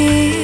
me.